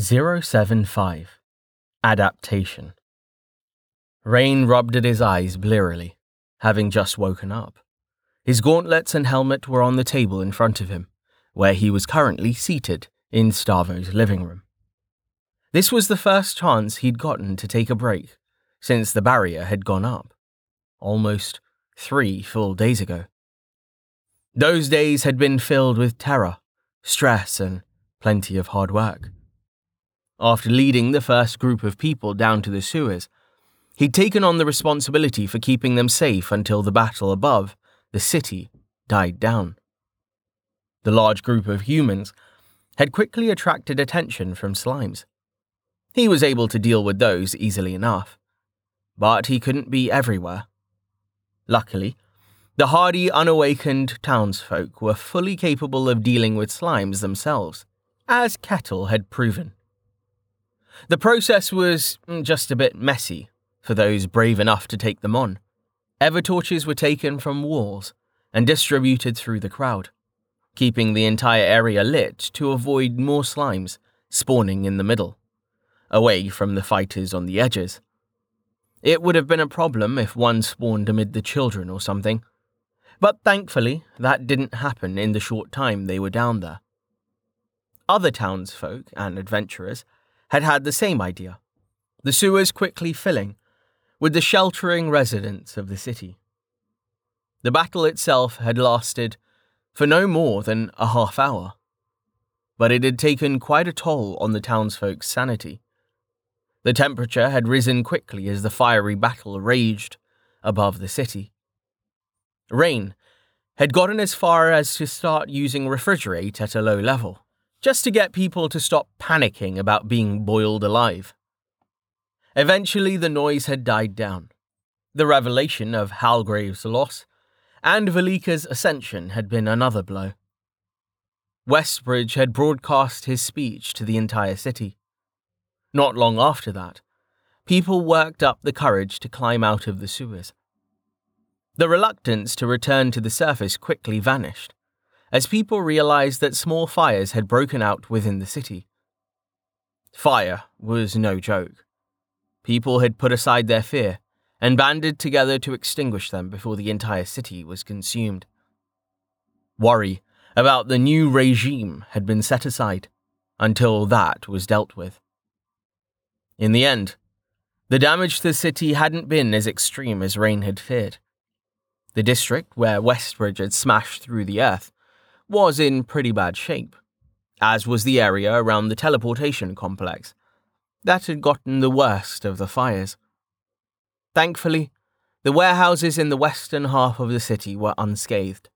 075 Adaptation Rain rubbed at his eyes blearily, having just woken up. His gauntlets and helmet were on the table in front of him, where he was currently seated in Stavo's living room. This was the first chance he'd gotten to take a break since the barrier had gone up, almost three full days ago. Those days had been filled with terror, stress, and plenty of hard work. After leading the first group of people down to the sewers, he'd taken on the responsibility for keeping them safe until the battle above, the city, died down. The large group of humans had quickly attracted attention from slimes. He was able to deal with those easily enough, but he couldn't be everywhere. Luckily, the hardy, unawakened townsfolk were fully capable of dealing with slimes themselves, as Kettle had proven. The process was mm, just a bit messy for those brave enough to take them on. Evertorches were taken from walls and distributed through the crowd, keeping the entire area lit to avoid more slimes spawning in the middle, away from the fighters on the edges. It would have been a problem if one spawned amid the children or something, but thankfully that didn't happen in the short time they were down there. Other townsfolk and adventurers had had the same idea, the sewers quickly filling with the sheltering residents of the city. The battle itself had lasted for no more than a half hour, but it had taken quite a toll on the townsfolk's sanity. The temperature had risen quickly as the fiery battle raged above the city. Rain had gotten as far as to start using refrigerate at a low level just to get people to stop panicking about being boiled alive. Eventually, the noise had died down. The revelation of Halgrave's loss and Velika's ascension had been another blow. Westbridge had broadcast his speech to the entire city. Not long after that, people worked up the courage to climb out of the sewers. The reluctance to return to the surface quickly vanished as people realized that small fires had broken out within the city. Fire was no joke. People had put aside their fear and banded together to extinguish them before the entire city was consumed. Worry about the new regime had been set aside until that was dealt with. In the end, the damage to the city hadn't been as extreme as Rain had feared. The district where Westbridge had smashed through the earth was in pretty bad shape, as was the area around the teleportation complex. That had gotten the worst of the fires. Thankfully, the warehouses in the western half of the city were unscathed.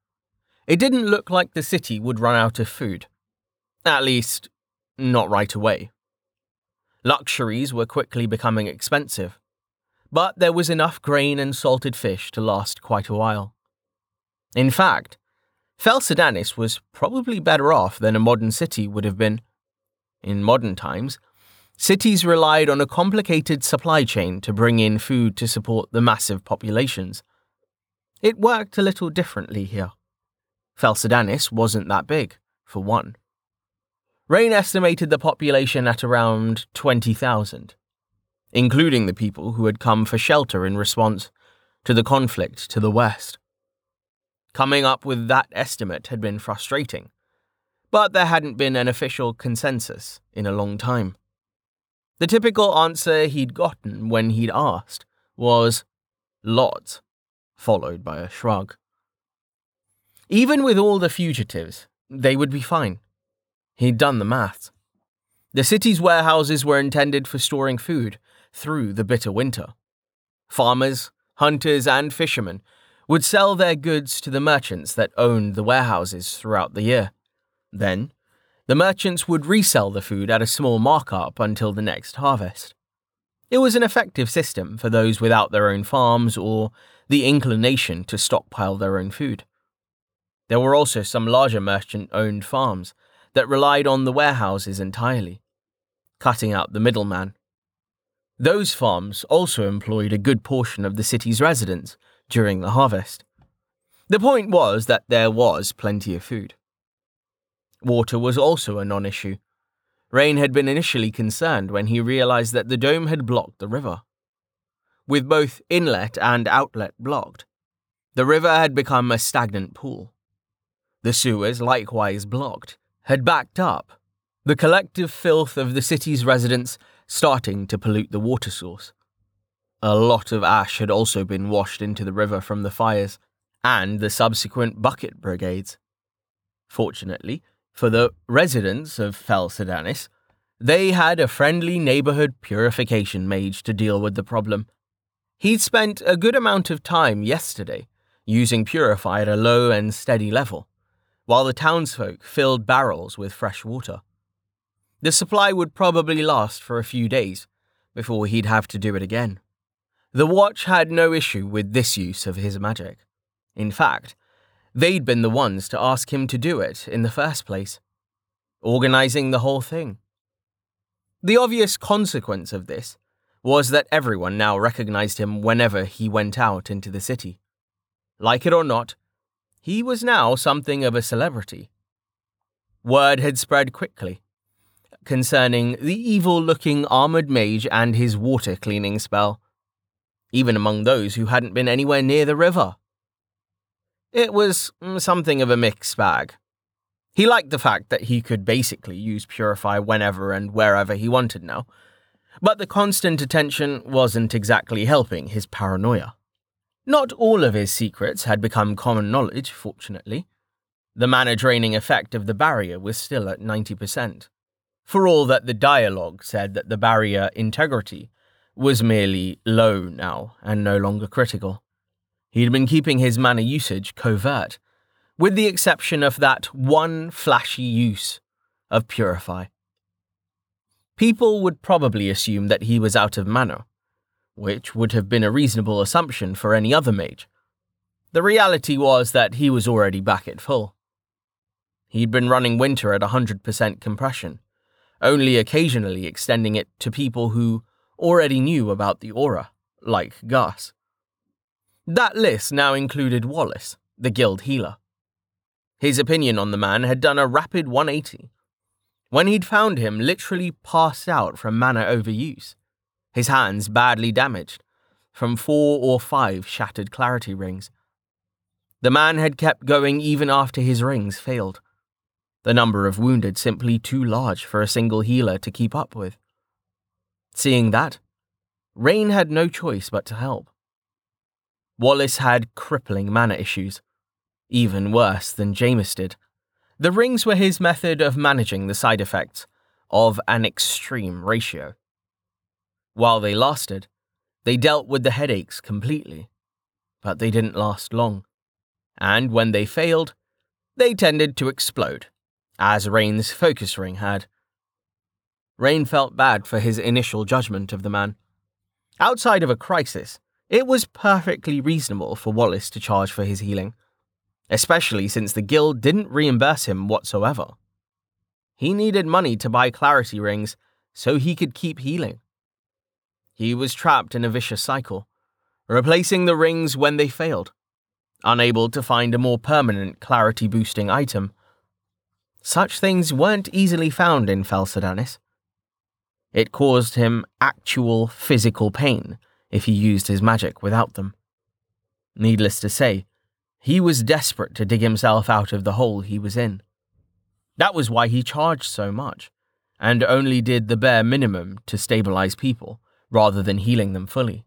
It didn't look like the city would run out of food. At least, not right away. Luxuries were quickly becoming expensive, but there was enough grain and salted fish to last quite a while. In fact, Fel Sedanis was probably better off than a modern city would have been. In modern times, cities relied on a complicated supply chain to bring in food to support the massive populations. It worked a little differently here. Fel Sedanis wasn't that big, for one. Rain estimated the population at around 20,000, including the people who had come for shelter in response to the conflict to the west. Coming up with that estimate had been frustrating, but there hadn't been an official consensus in a long time. The typical answer he'd gotten when he'd asked was lots, followed by a shrug. Even with all the fugitives, they would be fine. He'd done the maths. The city's warehouses were intended for storing food through the bitter winter. Farmers, hunters, and fishermen would sell their goods to the merchants that owned the warehouses throughout the year. Then, the merchants would resell the food at a small markup until the next harvest. It was an effective system for those without their own farms or the inclination to stockpile their own food. There were also some larger merchant owned farms that relied on the warehouses entirely, cutting out the middleman. Those farms also employed a good portion of the city's residents during the harvest. The point was that there was plenty of food. Water was also a non issue. Rain had been initially concerned when he realized that the dome had blocked the river. With both inlet and outlet blocked, the river had become a stagnant pool. The sewers, likewise blocked, had backed up, the collective filth of the city's residents starting to pollute the water source. A lot of ash had also been washed into the river from the fires and the subsequent bucket brigades. Fortunately, for the residents of Fel Sedanis, they had a friendly neighborhood purification mage to deal with the problem. He'd spent a good amount of time yesterday using Purify at a low and steady level, while the townsfolk filled barrels with fresh water. The supply would probably last for a few days before he'd have to do it again. The watch had no issue with this use of his magic. In fact, they'd been the ones to ask him to do it in the first place, organizing the whole thing. The obvious consequence of this was that everyone now recognized him whenever he went out into the city. Like it or not, he was now something of a celebrity. Word had spread quickly concerning the evil looking armored mage and his water cleaning spell, even among those who hadn't been anywhere near the river. It was mm, something of a mixed bag. He liked the fact that he could basically use Purify whenever and wherever he wanted now, but the constant attention wasn't exactly helping his paranoia. Not all of his secrets had become common knowledge, fortunately. The mana draining effect of the barrier was still at 90%, for all that the dialogue said that the barrier integrity was merely low now and no longer critical. He'd been keeping his mana usage covert, with the exception of that one flashy use of Purify. People would probably assume that he was out of mana, which would have been a reasonable assumption for any other mage. The reality was that he was already back at full. He'd been running winter at 100% compression, only occasionally extending it to people who already knew about the aura, like Gus. That list now included Wallace, the guild healer. His opinion on the man had done a rapid 180. When he'd found him literally passed out from mana overuse, his hands badly damaged, from four or five shattered clarity rings. The man had kept going even after his rings failed the number of wounded simply too large for a single healer to keep up with. Seeing that, Rain had no choice but to help. Wallace had crippling mana issues, even worse than Jameis did. The rings were his method of managing the side effects of an extreme ratio. While they lasted, they dealt with the headaches completely, but they didn't last long, and when they failed, they tended to explode as Rain's focus ring had. Rain felt bad for his initial judgment of the man. Outside of a crisis, it was perfectly reasonable for Wallace to charge for his healing, especially since the guild didn't reimburse him whatsoever. He needed money to buy clarity rings so he could keep healing. He was trapped in a vicious cycle, replacing the rings when they failed, unable to find a more permanent clarity boosting item such things weren't easily found in Fel Sedanis. It caused him actual physical pain if he used his magic without them. Needless to say, he was desperate to dig himself out of the hole he was in. That was why he charged so much, and only did the bare minimum to stabilize people, rather than healing them fully.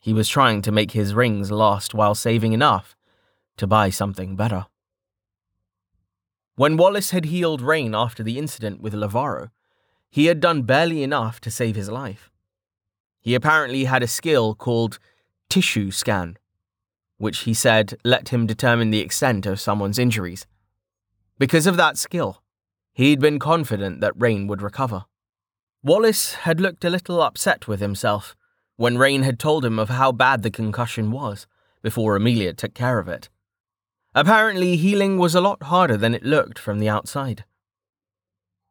He was trying to make his rings last while saving enough to buy something better. When Wallace had healed Rain after the incident with Lavaro, he had done barely enough to save his life. He apparently had a skill called tissue scan, which he said let him determine the extent of someone's injuries. Because of that skill, he'd been confident that Rain would recover. Wallace had looked a little upset with himself when Rain had told him of how bad the concussion was before Amelia took care of it. Apparently, healing was a lot harder than it looked from the outside.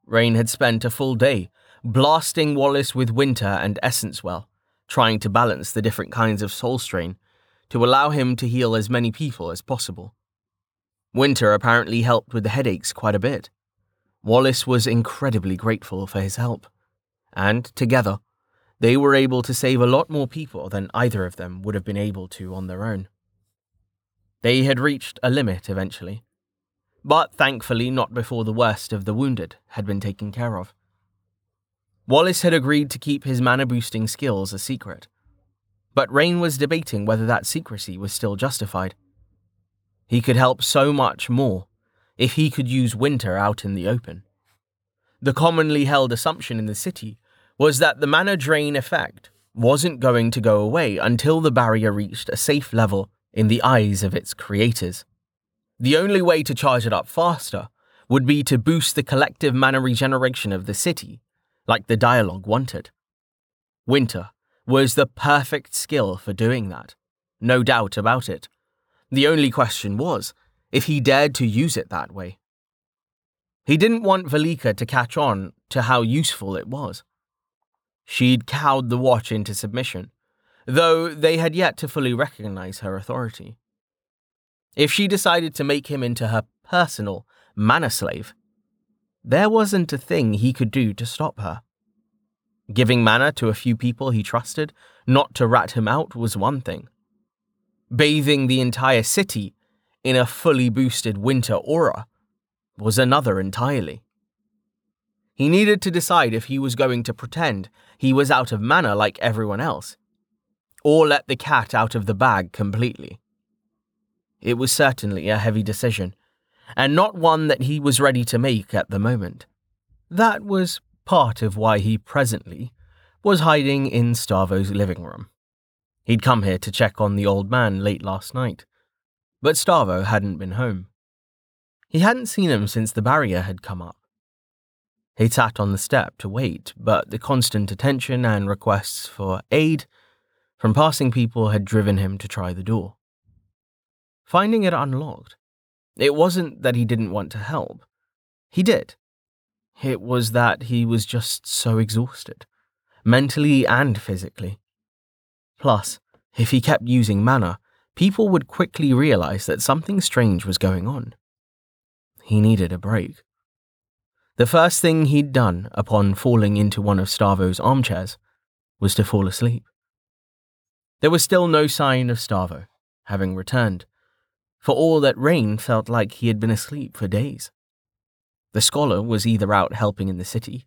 Rain had spent a full day blasting Wallace with Winter and Essence Well, trying to balance the different kinds of soul strain to allow him to heal as many people as possible. Winter apparently helped with the headaches quite a bit, Wallace was incredibly grateful for his help, and together, they were able to save a lot more people than either of them would have been able to on their own. They had reached a limit eventually, but thankfully not before the worst of the wounded had been taken care of. Wallace had agreed to keep his mana boosting skills a secret, but Rain was debating whether that secrecy was still justified. He could help so much more if he could use winter out in the open. The commonly held assumption in the city was that the mana drain effect wasn't going to go away until the barrier reached a safe level in the eyes of its creators. The only way to charge it up faster would be to boost the collective mana regeneration of the city, like the dialogue wanted. Winter was the perfect skill for doing that, no doubt about it. The only question was if he dared to use it that way. He didn't want Velika to catch on to how useful it was. She'd cowed the watch into submission, though they had yet to fully recognize her authority. If she decided to make him into her personal mana slave, there wasn't a thing he could do to stop her. Giving mana to a few people he trusted, not to rat him out, was one thing. Bathing the entire city in a fully boosted winter aura was another entirely. He needed to decide if he was going to pretend he was out of mana like everyone else, or let the cat out of the bag completely. It was certainly a heavy decision, and not one that he was ready to make at the moment. That was part of why he presently was hiding in Stavo's living room. He'd come here to check on the old man late last night, but Stavo hadn't been home. He hadn't seen him since the barrier had come up. He'd sat on the step to wait, but the constant attention and requests for aid from passing people had driven him to try the door finding it unlocked. It wasn't that he didn't want to help. He did. It was that he was just so exhausted, mentally and physically. Plus, if he kept using mana, people would quickly realize that something strange was going on. He needed a break. The first thing he'd done upon falling into one of Stavo's armchairs was to fall asleep. There was still no sign of Stavo, having returned, for all that Rain felt like he had been asleep for days. The scholar was either out helping in the city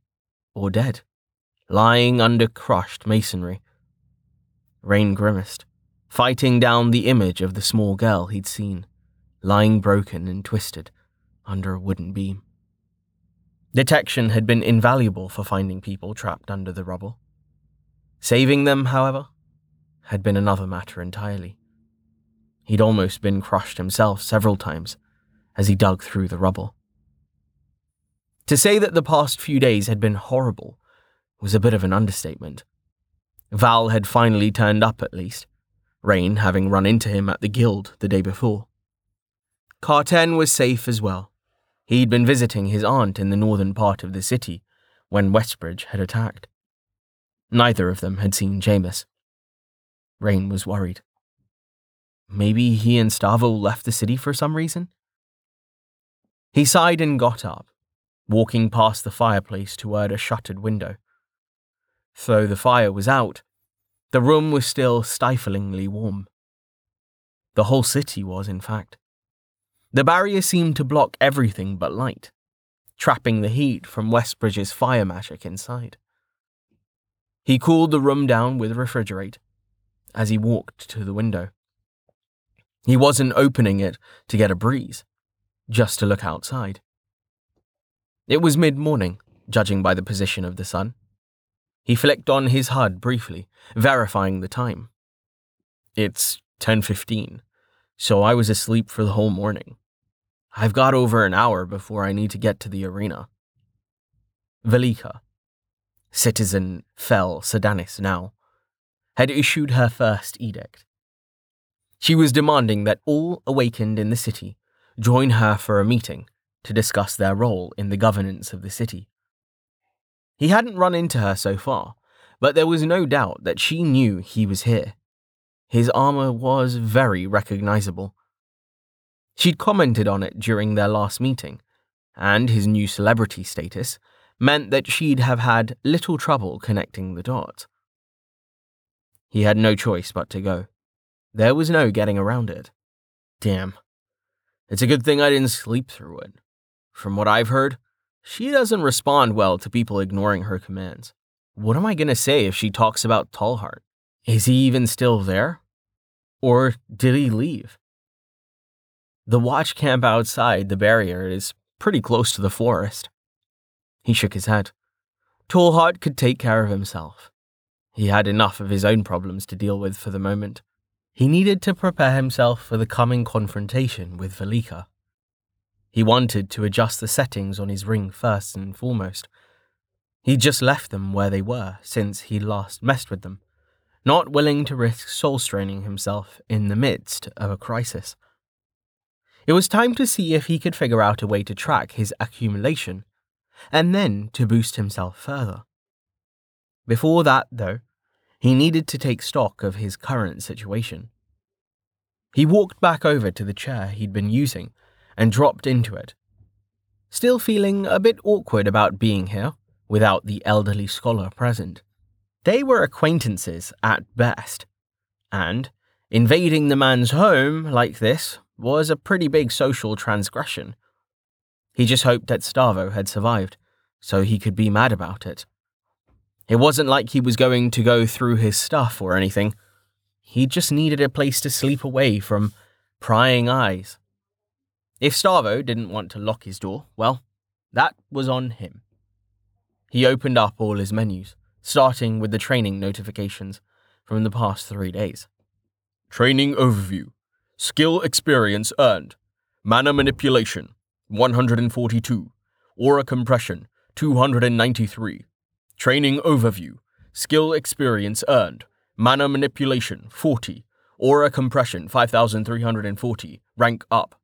or dead, lying under crushed masonry. Rain grimaced, fighting down the image of the small girl he'd seen, lying broken and twisted under a wooden beam. Detection had been invaluable for finding people trapped under the rubble. Saving them, however, had been another matter entirely. He'd almost been crushed himself several times as he dug through the rubble. To say that the past few days had been horrible was a bit of an understatement. Val had finally turned up at least, Rain having run into him at the guild the day before. Carten was safe as well. He'd been visiting his aunt in the northern part of the city when Westbridge had attacked. Neither of them had seen Jameis. Rain was worried. Maybe he and Stavo left the city for some reason? He sighed and got up, walking past the fireplace toward a shuttered window. Though the fire was out, the room was still stiflingly warm. The whole city was, in fact. The barrier seemed to block everything but light, trapping the heat from Westbridge's fire magic inside. He cooled the room down with refrigerate as he walked to the window. He wasn't opening it to get a breeze, just to look outside. It was mid morning, judging by the position of the sun. He flicked on his HUD briefly, verifying the time. It's 10:15, so I was asleep for the whole morning. I've got over an hour before I need to get to the arena. Velika, citizen Fel Sedanis now, had issued her first edict. She was demanding that all awakened in the city join her for a meeting to discuss their role in the governance of the city. He hadn't run into her so far, but there was no doubt that she knew he was here. His armor was very recognizable. She'd commented on it during their last meeting, and his new celebrity status meant that she'd have had little trouble connecting the dots. He had no choice but to go. There was no getting around it. Damn. It's a good thing I didn't sleep through it. From what I've heard, she doesn't respond well to people ignoring her commands. What am I going to say if she talks about Tallheart? Is he even still there? Or did he leave? The watch camp outside the barrier is pretty close to the forest. He shook his head. Tallheart could take care of himself. He had enough of his own problems to deal with for the moment. He needed to prepare himself for the coming confrontation with Velika. He wanted to adjust the settings on his ring first and foremost. He'd just left them where they were since he last messed with them, not willing to risk soul straining himself in the midst of a crisis. It was time to see if he could figure out a way to track his accumulation, and then to boost himself further. Before that, though, he needed to take stock of his current situation. He walked back over to the chair he'd been using and dropped into it. Still feeling a bit awkward about being here without the elderly scholar present. They were acquaintances at best, and invading the man's home like this was a pretty big social transgression. He just hoped that Stavo had survived, so he could be mad about it. It wasn't like he was going to go through his stuff or anything. He just needed a place to sleep away from prying eyes. If Stavo didn't want to lock his door, well, that was on him. He opened up all his menus, starting with the training notifications from the past three days. Training overview. Skill experience earned. Mana manipulation, 142. Aura compression, 293. Training overview. Skill experience earned. Mana manipulation 40. Aura compression 5340. Rank up.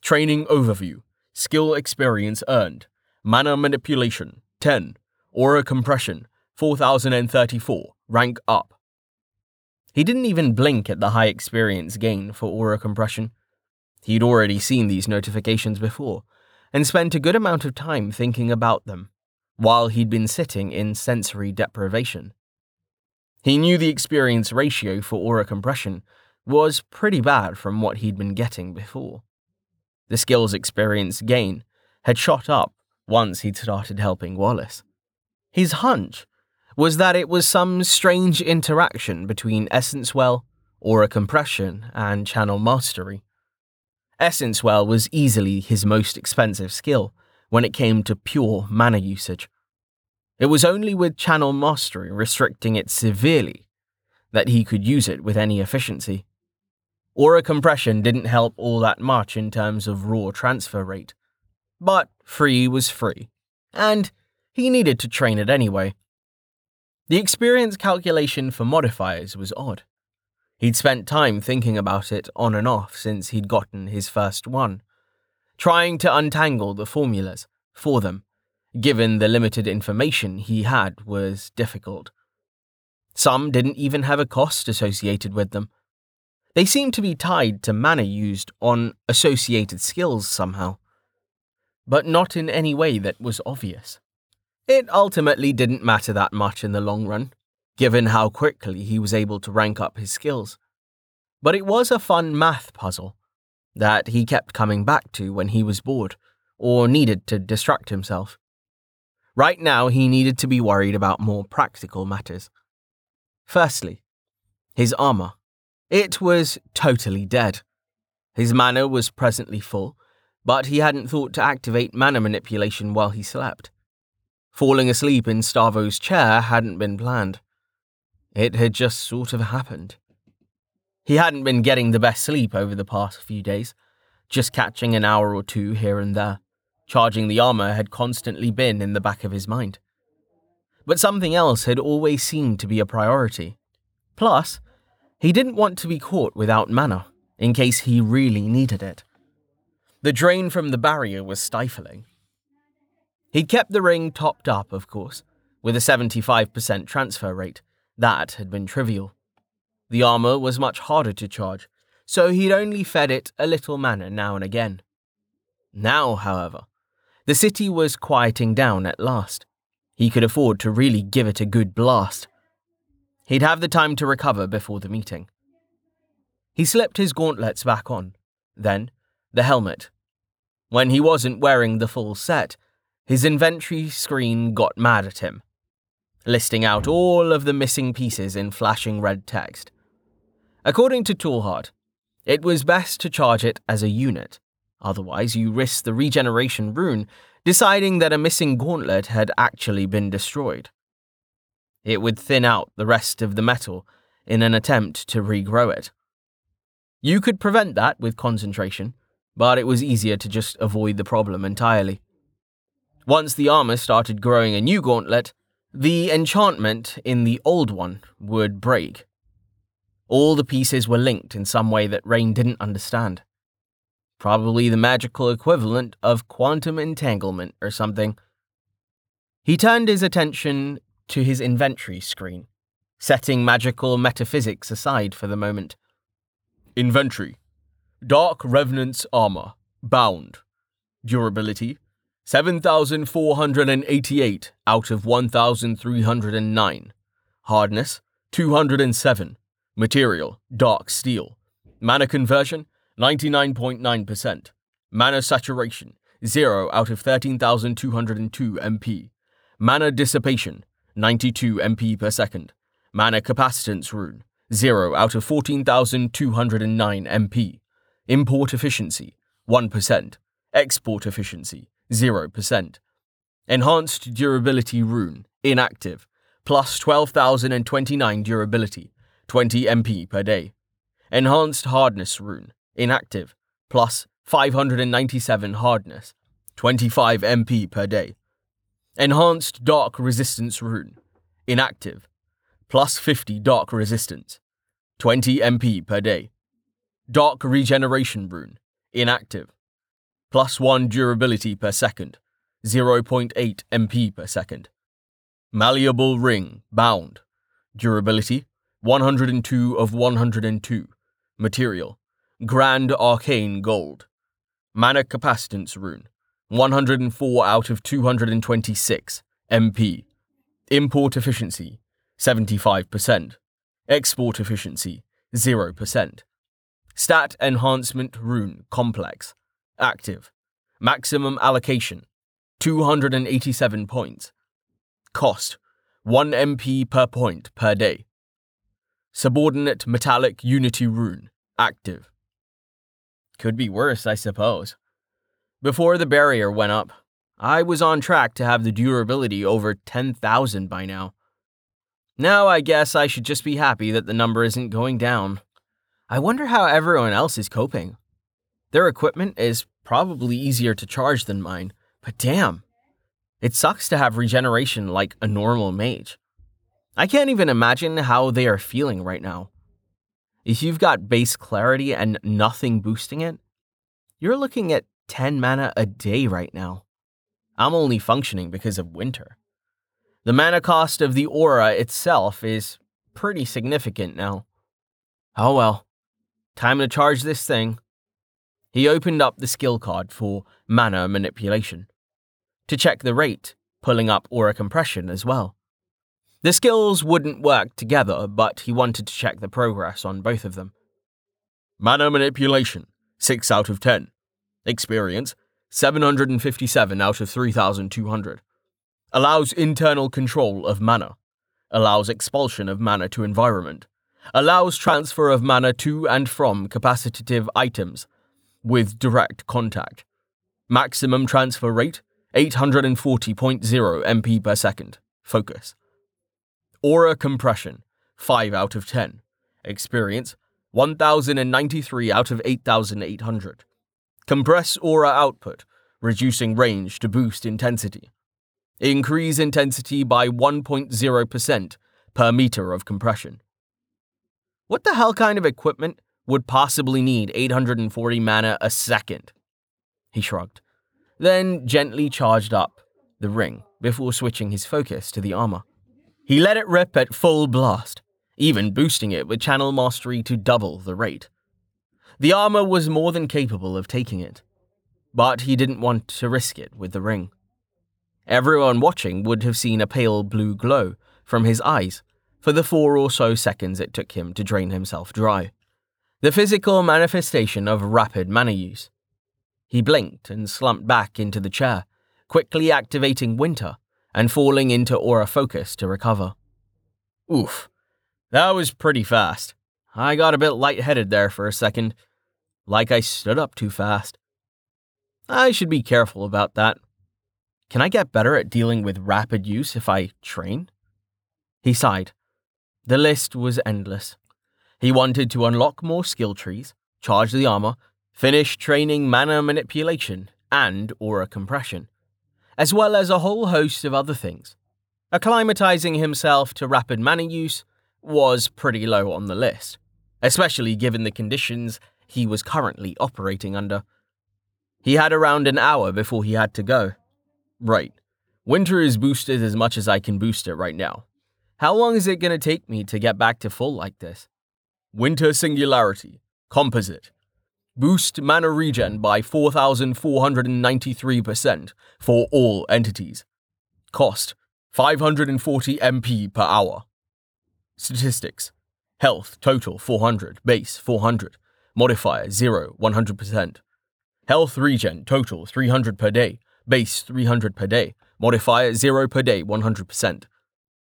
Training overview. Skill experience earned. Mana manipulation 10. Aura compression 4034. Rank up. He didn't even blink at the high experience gain for aura compression. He'd already seen these notifications before and spent a good amount of time thinking about them while he'd been sitting in sensory deprivation. He knew the experience ratio for aura compression was pretty bad from what he'd been getting before. The skills experience gain had shot up once he'd started helping Wallace. His hunch was that it was some strange interaction between Essence Well, aura compression, and channel mastery. Essence Well was easily his most expensive skill, when it came to pure mana usage. It was only with channel mastery restricting it severely that he could use it with any efficiency. Aura compression didn't help all that much in terms of raw transfer rate, but free was free, and he needed to train it anyway. The experience calculation for modifiers was odd. He'd spent time thinking about it on and off since he'd gotten his first one trying to untangle the formulas for them, given the limited information he had, was difficult. Some didn't even have a cost associated with them. They seemed to be tied to mana used on associated skills somehow, but not in any way that was obvious. It ultimately didn't matter that much in the long run, given how quickly he was able to rank up his skills. But it was a fun math puzzle that he kept coming back to when he was bored or needed to distract himself. Right now, he needed to be worried about more practical matters. Firstly, his armor. It was totally dead. His mana was presently full, but he hadn't thought to activate mana manipulation while he slept. Falling asleep in Stavo's chair hadn't been planned. It had just sort of happened. He hadn't been getting the best sleep over the past few days, just catching an hour or two here and there. Charging the armor had constantly been in the back of his mind. But something else had always seemed to be a priority. Plus, he didn't want to be caught without mana, in case he really needed it. The drain from the barrier was stifling. He'd kept the ring topped up, of course, with a 75% transfer rate. That had been trivial. The armor was much harder to charge, so he'd only fed it a little mana now and again. Now, however, The city was quieting down at last. He could afford to really give it a good blast. He'd have the time to recover before the meeting. He slipped his gauntlets back on, then the helmet. When he wasn't wearing the full set, his inventory screen got mad at him, listing out all of the missing pieces in flashing red text. According to Tallheart, it was best to charge it as a unit, otherwise, you risk the regeneration rune deciding that a missing gauntlet had actually been destroyed. It would thin out the rest of the metal in an attempt to regrow it. You could prevent that with concentration, but it was easier to just avoid the problem entirely. Once the armor started growing a new gauntlet, the enchantment in the old one would break. All the pieces were linked in some way that Rain didn't understand. Probably the magical equivalent of quantum entanglement or something. He turned his attention to his inventory screen, setting magical metaphysics aside for the moment. Inventory Dark Revenant's Armor, Bound. Durability 7,488 out of 1,309. Hardness 207. Material Dark Steel. Mana Conversion 99.9%. Mana Saturation 0 out of 13,202 MP. Mana Dissipation 92 MP per second. Mana Capacitance Rune 0 out of 14,209 MP. Import Efficiency 1%. Export Efficiency 0%. Enhanced Durability Rune, inactive, plus 12,029 durability, 20 MP per day. Enhanced Hardness Rune, inactive, plus 597 hardness, 25 MP per day. Enhanced Dark Resistance Rune, inactive, plus 50 Dark Resistance, 20 MP per day. Dark Regeneration Rune, inactive, plus 1 durability per second, 0.8 MP per second. Malleable Ring, bound. Durability, 102 of 102. Material, Grand Arcane Gold. Mana Capacitance Rune, 104 out of 226. MP. Import Efficiency, 75%. Export Efficiency, 0%. Stat Enhancement Rune Complex, Active. Maximum allocation 287 points. Cost 1 MP per point per day. Subordinate Metallic Unity Rune Active. Could be worse, I suppose. Before the barrier went up, I was on track to have the durability over 10,000 by now. Now I guess I should just be happy that the number isn't going down. I wonder how everyone else is coping. Their equipment is probably easier to charge than mine, but damn. It sucks to have regeneration like a normal mage. I can't even imagine how they are feeling right now. If you've got base clarity and nothing boosting it, you're looking at 10 mana a day right now. I'm only functioning because of winter. The mana cost of the aura itself is pretty significant now. Oh well, time to charge this thing. He opened up the skill card for mana manipulation. To check the rate, pulling up aura compression as well. The skills wouldn't work together, but he wanted to check the progress on both of them. Mana manipulation, 6 out of 10. Experience, 757 out of 3200. Allows internal control of mana. Allows expulsion of mana to environment. Allows transfer of mana to and from capacitive items with direct contact. Maximum transfer rate 840.0 MP per second. Focus. Aura compression 5 out of 10. Experience 1093 out of 8800. Compress aura output, reducing range to boost intensity. Increase intensity by 1.0% per meter of compression. What the hell kind of equipment would possibly need 840 mana a second. He shrugged, then gently charged up the ring before switching his focus to the armor. He let it rip at full blast, even boosting it with channel mastery to double the rate. The armor was more than capable of taking it. but he didn't want to risk it with the ring. Everyone watching would have seen a pale blue glow from his eyes for the four or so seconds it took him to drain himself dry. The physical manifestation of rapid mana use. He blinked and slumped back into the chair, quickly activating Winter and falling into aura focus to recover. Oof, that was pretty fast. I got a bit lightheaded there for a second, like I stood up too fast. I should be careful about that. Can I get better at dealing with rapid use if I train? He sighed. The list was endless. He wanted to unlock more skill trees, charge the armor, finish training mana manipulation and aura compression, as well as a whole host of other things. Acclimatizing himself to rapid mana use was pretty low on the list, especially given the conditions he was currently operating under. He had around an hour before he had to go. Right. Winter is boosted as much as I can boost it right now. How long is it going to take me to get back to full like this? Winter Singularity. Composite. Boost mana regen by 4,493% for all entities. Cost 540 MP per hour. Statistics Health total 400, base 400, modifier 0, 100%. Health regen total 300 per day, base 300 per day, modifier 0 per day 100%.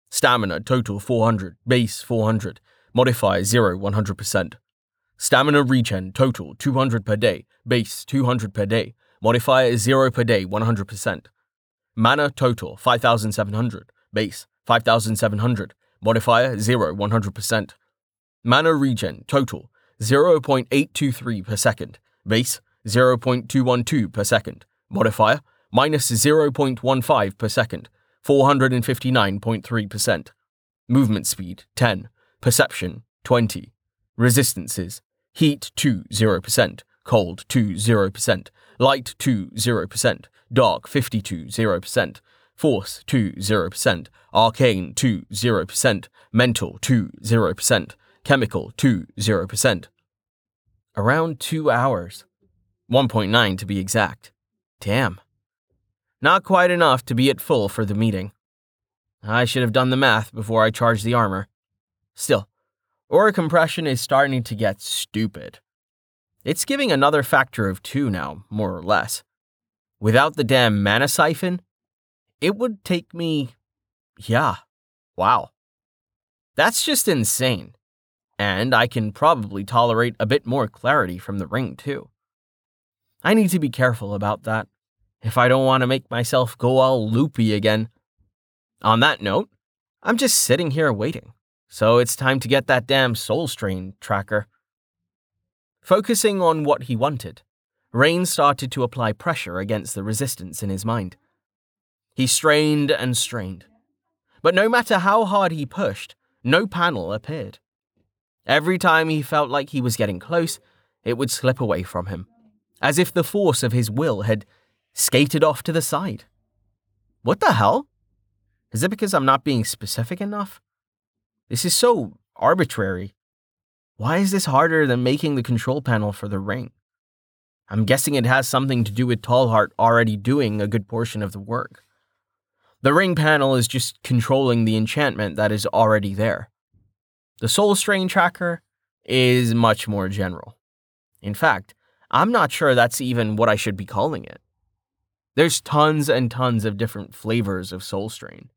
Stamina total 400, base 400, modifier 0 100%. Stamina regen total 200 per day, base 200 per day, modifier 0 per day 100%. Mana total 5700, base 5700, modifier 0 100%. Mana regen total 0.823 per second, base 0.212 per second, modifier minus 0.15 per second, 459.3%. Movement speed 10, perception 20. Resistances heat 2 0%, cold 2 0%, light 2 0%, dark 52 0%, force 2 0%, arcane 2 0%, mental 2 0%, chemical 2 0%. Around 2 hours. 1.9 to be exact. Damn. Not quite enough to be at full for the meeting. I should have done the math before I charged the armor. Still, aura compression is starting to get stupid. It's giving another factor of two now, more or less. Without the damn mana siphon, it would take me. Yeah, wow. That's just insane. And I can probably tolerate a bit more clarity from the ring, too. I need to be careful about that if I don't want to make myself go all loopy again. On that note, I'm just sitting here waiting, so it's time to get that damn soul strain tracker. Focusing on what he wanted, Rain started to apply pressure against the resistance in his mind. He strained and strained, but no matter how hard he pushed, no panel appeared. Every time he felt like he was getting close, it would slip away from him, as if the force of his will had skated off to the side. What the hell? Is it because I'm not being specific enough? This is so arbitrary. Why is this harder than making the control panel for the ring? I'm guessing it has something to do with Tallheart already doing a good portion of the work. The ring panel is just controlling the enchantment that is already there. The Soul Strain tracker is much more general. In fact, I'm not sure that's even what I should be calling it. There's tons and tons of different flavors of Soul Strain.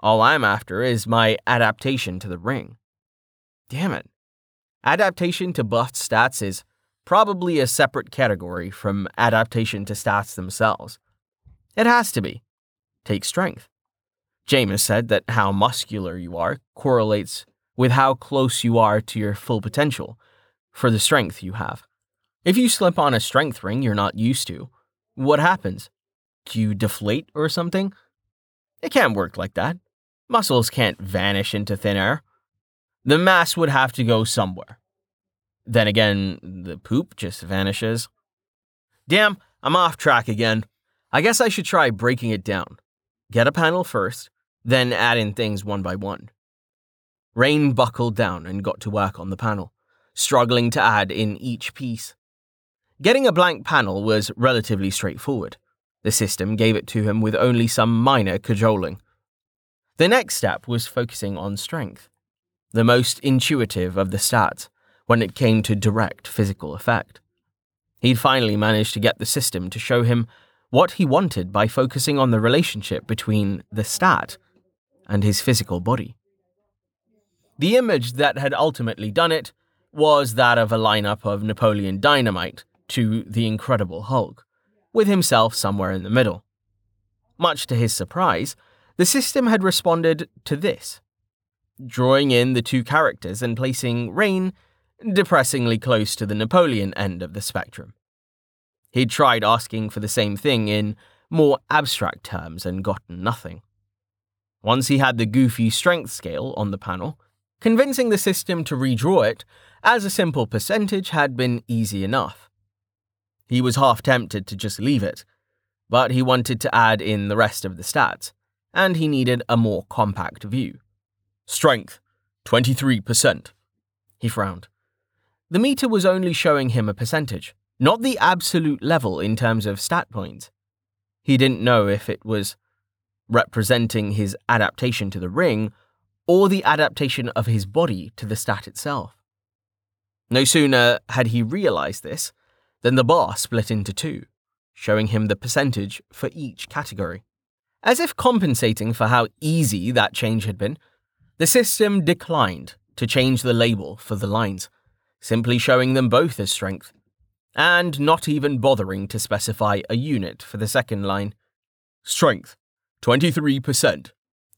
All I'm after is my adaptation to the ring. Damn it. Adaptation to buffed stats is probably a separate category from adaptation to stats themselves. It has to be. Take strength. Jameis said that how muscular you are correlates with how close you are to your full potential for the strength you have. If you slip on a strength ring you're not used to, what happens? Do you deflate or something? It can't work like that. Muscles can't vanish into thin air. The mass would have to go somewhere. Then again, the poop just vanishes. Damn, I'm off track again. I guess I should try breaking it down. Get a panel first, then add in things one by one. Rain buckled down and got to work on the panel, struggling to add in each piece. Getting a blank panel was relatively straightforward. The system gave it to him with only some minor cajoling. The next step was focusing on strength, the most intuitive of the stats when it came to direct physical effect. He'd finally managed to get the system to show him what he wanted by focusing on the relationship between the stat and his physical body. The image that had ultimately done it was that of a lineup of Napoleon Dynamite to the Incredible Hulk, with himself somewhere in the middle. Much to his surprise, the system had responded to this, drawing in the two characters and placing Rain depressingly close to the Napoleon end of the spectrum. He'd tried asking for the same thing in more abstract terms and gotten nothing. Once he had the goofy strength scale on the panel, convincing the system to redraw it as a simple percentage had been easy enough. He was half tempted to just leave it, but he wanted to add in the rest of the stats, and he needed a more compact view. Strength, 23%. He frowned. The meter was only showing him a percentage, not the absolute level in terms of stat points. He didn't know if it was representing his adaptation to the ring or the adaptation of his body to the stat itself. No sooner had he realized this than the bar split into two, showing him the percentage for each category. As if compensating for how easy that change had been, the system declined to change the label for the lines, simply showing them both as strength and not even bothering to specify a unit for the second line. Strength, 23%.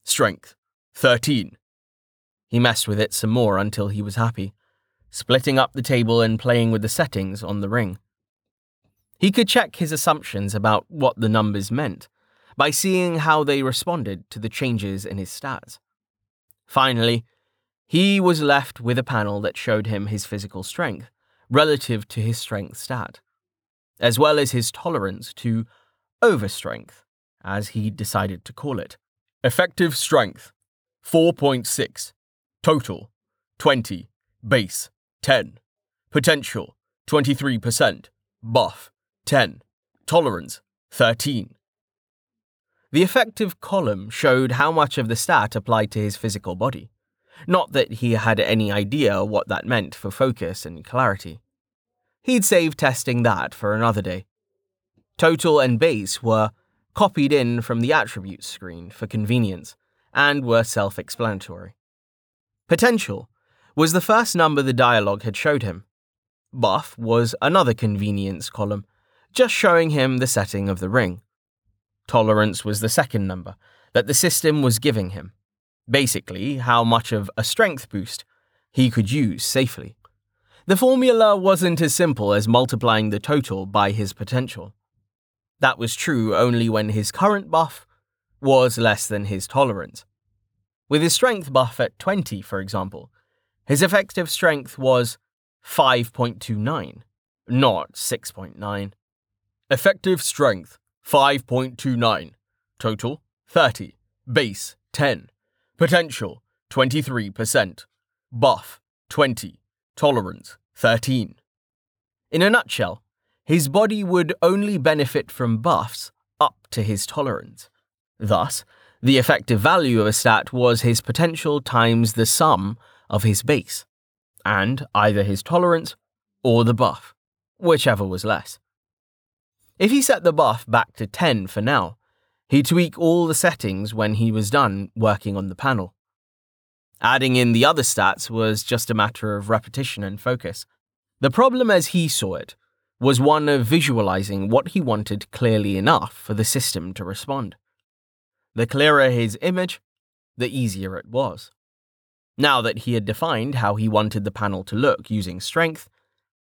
Strength, 13. He messed with it some more until he was happy, splitting up the table and playing with the settings on the ring. He could check his assumptions about what the numbers meant by seeing how they responded to the changes in his stats. Finally, he was left with a panel that showed him his physical strength relative to his strength stat, as well as his tolerance to overstrength, as he decided to call it. Effective strength 4.6, total 20, base 10, potential 23%, buff 10, tolerance 13. The effective column showed how much of the stat applied to his physical body. Not that he had any idea what that meant for focus and clarity. He'd save testing that for another day. Total and base were copied in from the attributes screen for convenience and were self explanatory. Potential was the first number the dialogue had showed him. Buff was another convenience column, just showing him the setting of the ring. Tolerance was the second number that the system was giving him. Basically, how much of a strength boost he could use safely. The formula wasn't as simple as multiplying the total by his potential. That was true only when his current buff was less than his tolerance. With his strength buff at 20, for example, his effective strength was 5.29, not 6.9. Effective strength 5.29, total 30, base 10. Potential 23%. Buff 20. Tolerance 13. In a nutshell, his body would only benefit from buffs up to his tolerance. Thus, the effective value of a stat was his potential times the sum of his base, and either his tolerance or the buff, whichever was less. If he set the buff back to 10 for now, He'd tweak all the settings when he was done working on the panel. Adding in the other stats was just a matter of repetition and focus. The problem, as he saw it, was one of visualizing what he wanted clearly enough for the system to respond. The clearer his image, the easier it was. Now that he had defined how he wanted the panel to look using strength,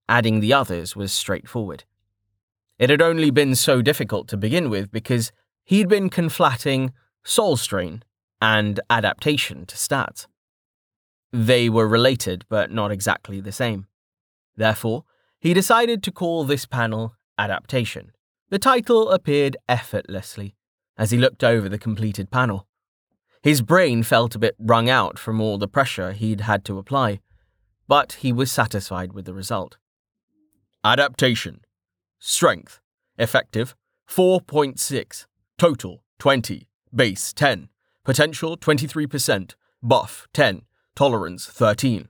adding the others was straightforward. It had only been so difficult to begin with because He'd been conflating soul strain and adaptation to stats. They were related, but not exactly the same. Therefore, he decided to call this panel Adaptation. The title appeared effortlessly as he looked over the completed panel. His brain felt a bit wrung out from all the pressure he'd had to apply, but he was satisfied with the result. Adaptation Strength. Effective 4.6. Total 20. Base 10. Potential 23%. Buff 10. Tolerance 13.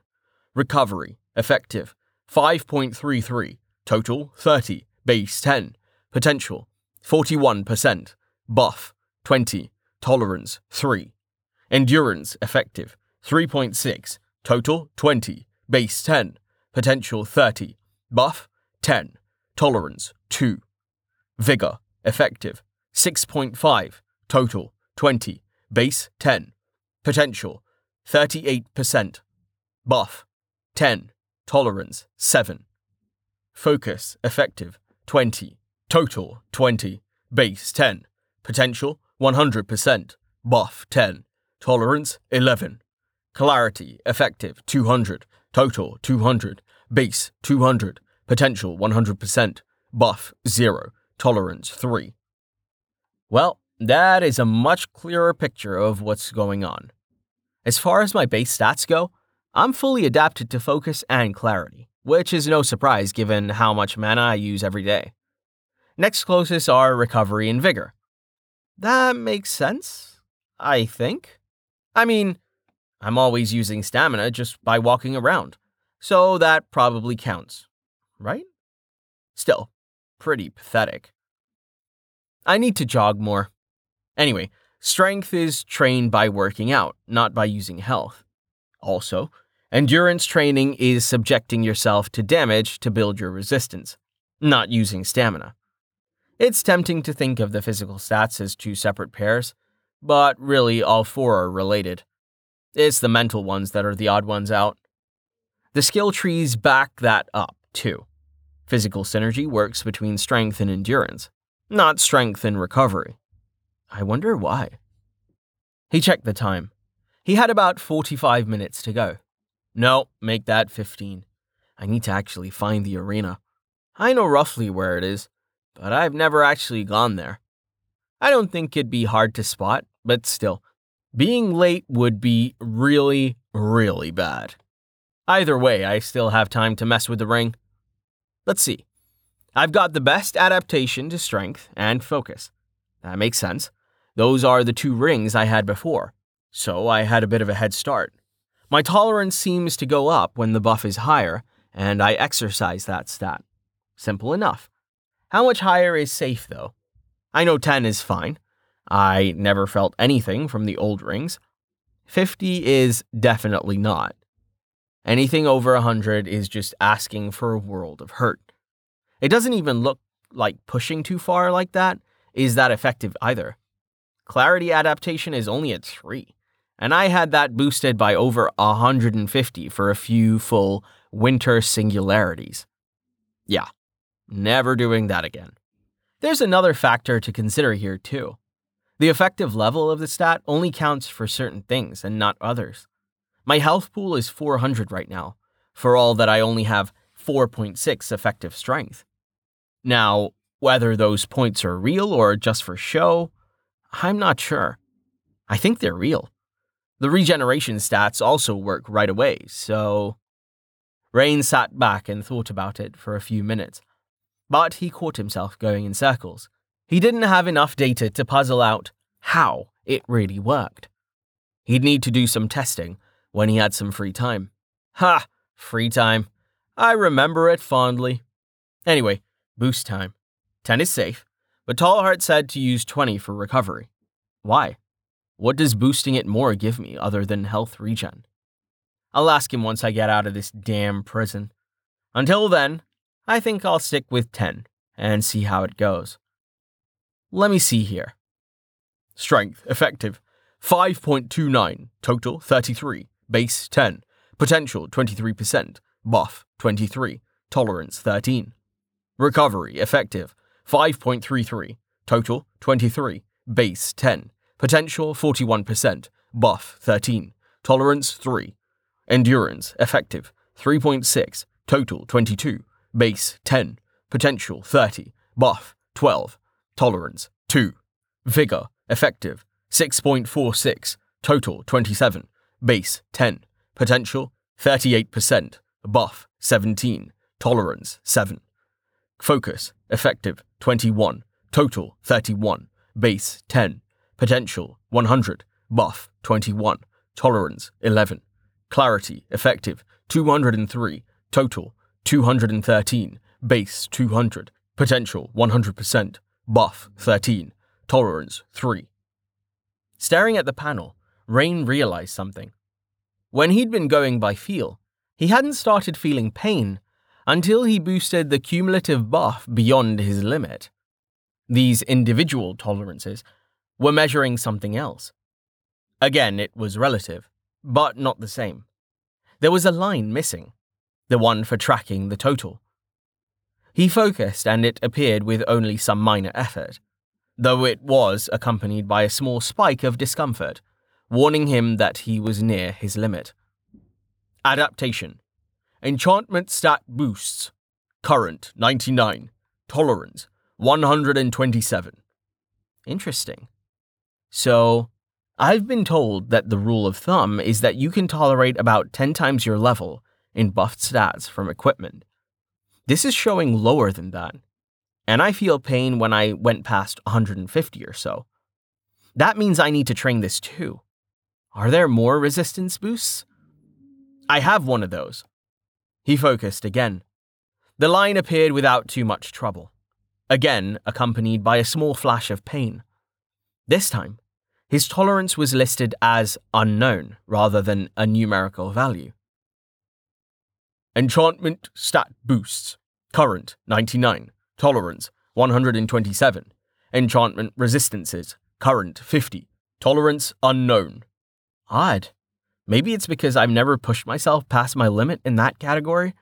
Recovery. Effective 5.33. Total 30. Base 10. Potential 41%. Buff 20. Tolerance 3. Endurance. Effective 3.6. Total 20. Base 10. Potential 30. Buff 10. Tolerance 2. Vigor. Effective 6.5. Total 20. Base 10. Potential 38%. Buff 10. Tolerance 7. Focus. Effective 20. Total 20. Base 10. Potential 100%. Buff 10. Tolerance 11. Clarity. Effective 200. Total 200. Base 200. Potential 100%. Buff 0. Tolerance 3. Well, that is a much clearer picture of what's going on. As far as my base stats go, I'm fully adapted to focus and clarity, which is no surprise given how much mana I use every day. Next closest are recovery and vigor. That makes sense, I think. I mean, I'm always using stamina just by walking around, so that probably counts, right? Still, pretty pathetic. I need to jog more. Anyway, strength is trained by working out, not by using health. Also, endurance training is subjecting yourself to damage to build your resistance, not using stamina. It's tempting to think of the physical stats as two separate pairs, but really all four are related. It's the mental ones that are the odd ones out. The skill trees back that up, too. Physical synergy works between strength and endurance, not strength and recovery. I wonder why. He checked the time. He had about 45 minutes to go. No, make that 15. I need to actually find the arena. I know roughly where it is, but I've never actually gone there. I don't think it'd be hard to spot, but still, being late would be really, really bad. Either way, I still have time to mess with the ring. Let's see. I've got the best adaptation to strength and focus. That makes sense. Those are the two rings I had before, so I had a bit of a head start. My tolerance seems to go up when the buff is higher, and I exercise that stat. Simple enough. How much higher is safe, though? I know 10 is fine. I never felt anything from the old rings. 50 is definitely not. Anything over 100 is just asking for a world of hurt. It doesn't even look like pushing too far like that is that effective either. Clarity adaptation is only at 3, and I had that boosted by over 150 for a few full winter singularities. Yeah, Never doing that again. There's another factor to consider here, too. The effective level of the stat only counts for certain things and not others. My health pool is 400 right now, for all that I only have 4.6 effective strength. Now, whether those points are real or just for show, I'm not sure. I think they're real. The regeneration stats also work right away, so. Rain sat back and thought about it for a few minutes but he caught himself going in circles. He didn't have enough data to puzzle out how it really worked. He'd need to do some testing when he had some free time. Ha! Free time. I remember it fondly. Anyway, boost time. 10 is safe, but Tallheart said to use 20 for recovery. Why? What does boosting it more give me other than health regen? I'll ask him once I get out of this damn prison. Until then, I think I'll stick with 10 and see how it goes. Let me see here. Strength, effective, 5.29, total 33, base 10, potential 23%, buff 23, tolerance 13. Recovery, effective, 5.33, total 23, base 10, potential 41%, buff 13, tolerance 3. Endurance, effective, 3.6, total 22, Base 10. Potential 30. Buff 12. Tolerance 2. Vigor effective 6.46. Total 27. Base 10. Potential 38%. Buff 17. Tolerance 7. Focus, effective, 21. Total, 31. Base, 10. Potential, 100. Buff, 21. Tolerance, 11. Clarity, effective, 203. Total, 213. Base, 200. Potential, 100%. Buff, 13. Tolerance, 3. Staring at the panel, Rain realized something. When he'd been going by feel, he hadn't started feeling pain until he boosted the cumulative buff beyond his limit. These individual tolerances were measuring something else. Again, it was relative, but not the same. There was a line missing, the one for tracking the total. He focused, and it appeared with only some minor effort, though it was accompanied by a small spike of discomfort, warning him that he was near his limit. Adaptation Enchantment stat boosts. Current 99. Tolerance 127. Interesting. So, I've been told that the rule of thumb is that you can tolerate about 10 times your level in buffed stats from equipment. This is showing lower than that. And I feel pain when I went past 150 or so. That means I need to train this too. Are there more resistance boosts? I have one of those. He focused again. The line appeared without too much trouble, again accompanied by a small flash of pain. This time, his tolerance was listed as unknown rather than a numerical value. Enchantment stat boosts. Current 99. Tolerance 127. Enchantment resistances. Current 50. Tolerance unknown. Odd. Maybe it's because I've never pushed myself past my limit in that category.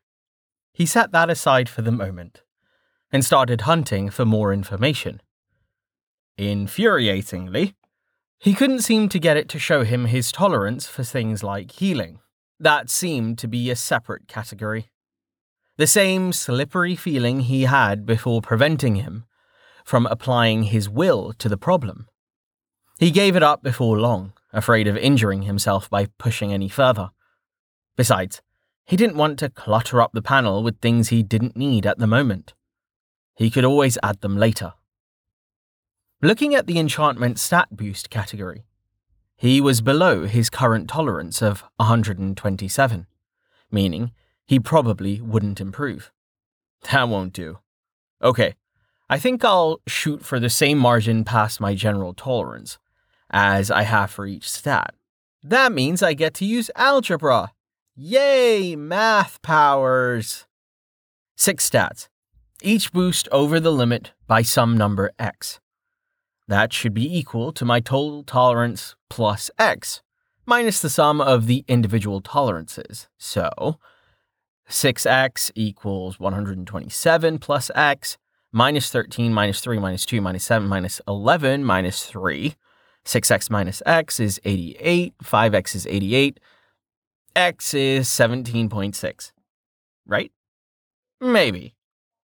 He set that aside for the moment and started hunting for more information. Infuriatingly, he couldn't seem to get it to show him his tolerance for things like healing. That seemed to be a separate category. The same slippery feeling he had before preventing him from applying his will to the problem. He gave it up before long, afraid of injuring himself by pushing any further. Besides, he didn't want to clutter up the panel with things he didn't need at the moment. He could always add them later. Looking at the enchantment stat boost category, he was below his current tolerance of 127, meaning he probably wouldn't improve. That won't do. Okay, I think I'll shoot for the same margin past my general tolerance, as I have for each stat. That means I get to use algebra. Yay, math powers! Six stats, each boost over the limit by some number x. That should be equal to my total tolerance plus x, minus the sum of the individual tolerances. So, 6x equals 127 plus x, minus 13 minus 3 minus 2 minus 7 minus 11 minus 3 6x minus x is 88, 5x is 88, x is 17.6. Right? Maybe.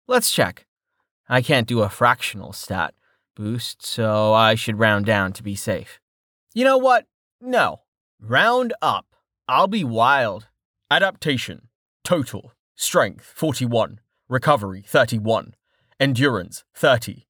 Let's check. I can't do a fractional stat boost, so I should round down to be safe. You know what? No. Round up. I'll be wild. Adaptation. Total. Strength 41. Recovery 31. Endurance 30.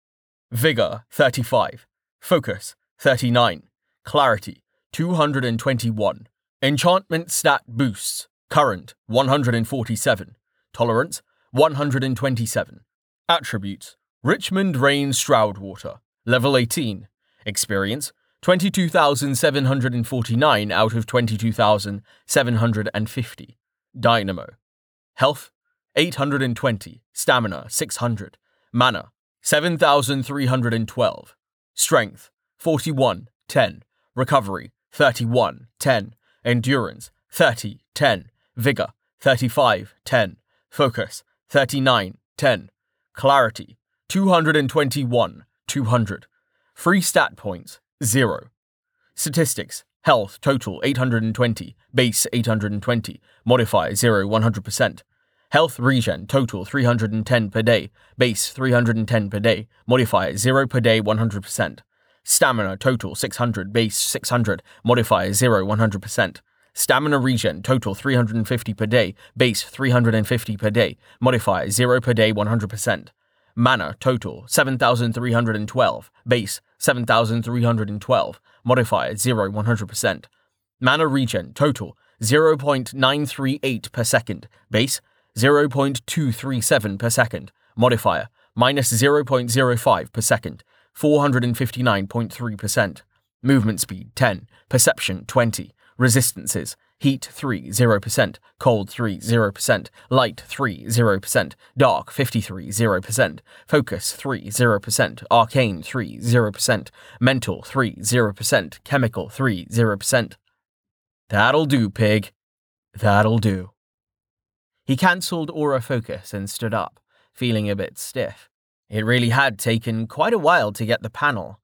Vigor 35. Focus 39. Clarity 221. Enchantment stat boosts. Current 147. Tolerance 127. Attributes Richmond Rain Stroudwater. Level 18. Experience 22,749 out of 22,750. Dynamo. Health 820. Stamina 600. Mana 7,312. Strength 41, 10. Recovery, 31, 10. Endurance, 30, 10. Vigor, 35, 10. Focus, 39, 10. Clarity, 221, 200. Free stat points, 0. Statistics, health total 820, base 820, modifier 0, 100%. Health regen total 310 per day, base 310 per day, modifier 0 per day, 100%. Stamina total 600, base 600, modifier 0, 100%. Stamina regen total 350 per day, base 350 per day, modifier 0 per day, 100%. Mana total 7312. Base 7312. Modifier 0 100%. Mana regen total 0.938 per second. Base 0.237 per second. Modifier minus 0.05 per second. 459.3%. Movement speed 10. Perception 20. Resistances Heat 3, 0%, Cold 3, 0%, Light 3, 0%, Dark 53, 0%, Focus 3, 0%, Arcane 3, 0%, Mental 3, 0%, Chemical 3, 0%. That'll do, pig. That'll do. He cancelled Aura Focus and stood up, feeling a bit stiff. It really had taken quite a while to get the panel.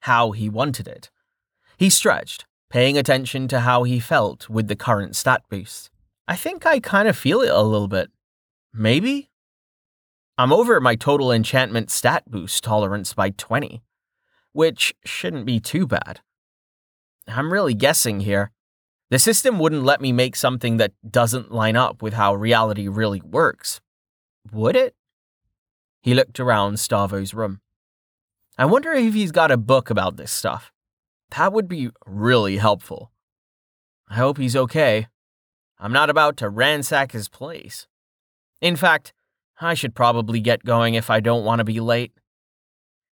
How he wanted it. He stretched, paying attention to how he felt with the current stat boost. I think I kind of feel it a little bit. Maybe? I'm over my total enchantment stat boost tolerance by 20, which shouldn't be too bad. I'm really guessing here. The system wouldn't let me make something that doesn't line up with how reality really works. Would it? He looked around Stavo's room. I wonder if he's got a book about this stuff. That would be really helpful. I hope he's okay. I'm not about to ransack his place. In fact, I should probably get going if I don't want to be late.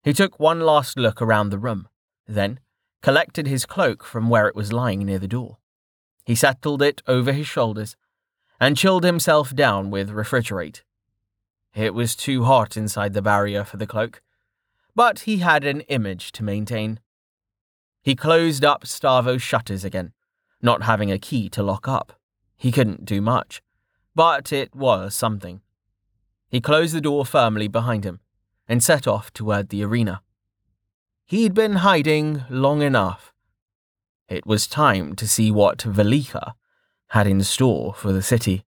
He took one last look around the room, then collected his cloak from where it was lying near the door. He settled it over his shoulders and chilled himself down with refrigerate. It was too hot inside the barrier for the cloak, but he had an image to maintain. He closed up Stavo's shutters again, not having a key to lock up. He couldn't do much, but it was something. He closed the door firmly behind him and set off toward the arena. He'd been hiding long enough. It was time to see what Velika had in store for the city.